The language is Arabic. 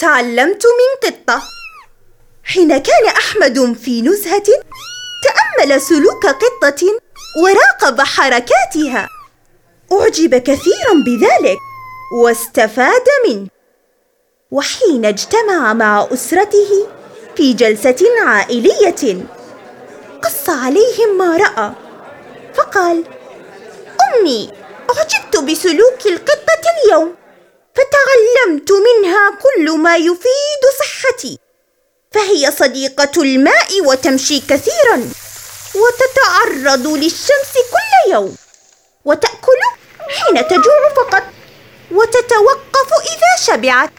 تعلمت من قطة. حين كان أحمد في نزهة تأمل سلوك قطة وراقب حركاتها. أعجب كثيرا بذلك واستفاد منه. وحين اجتمع مع أسرته في جلسة عائلية قص عليهم ما رأى. فقال أمي أعجبت بسلوك القطة اليوم. فتعلمت منها كل ما يفيد صحتي. فهي صديقة الماء وتمشي كثيرا وتتعرض للشمس كل يوم وتأكل حين تجوع فقط وتتوقف إذا شبعت.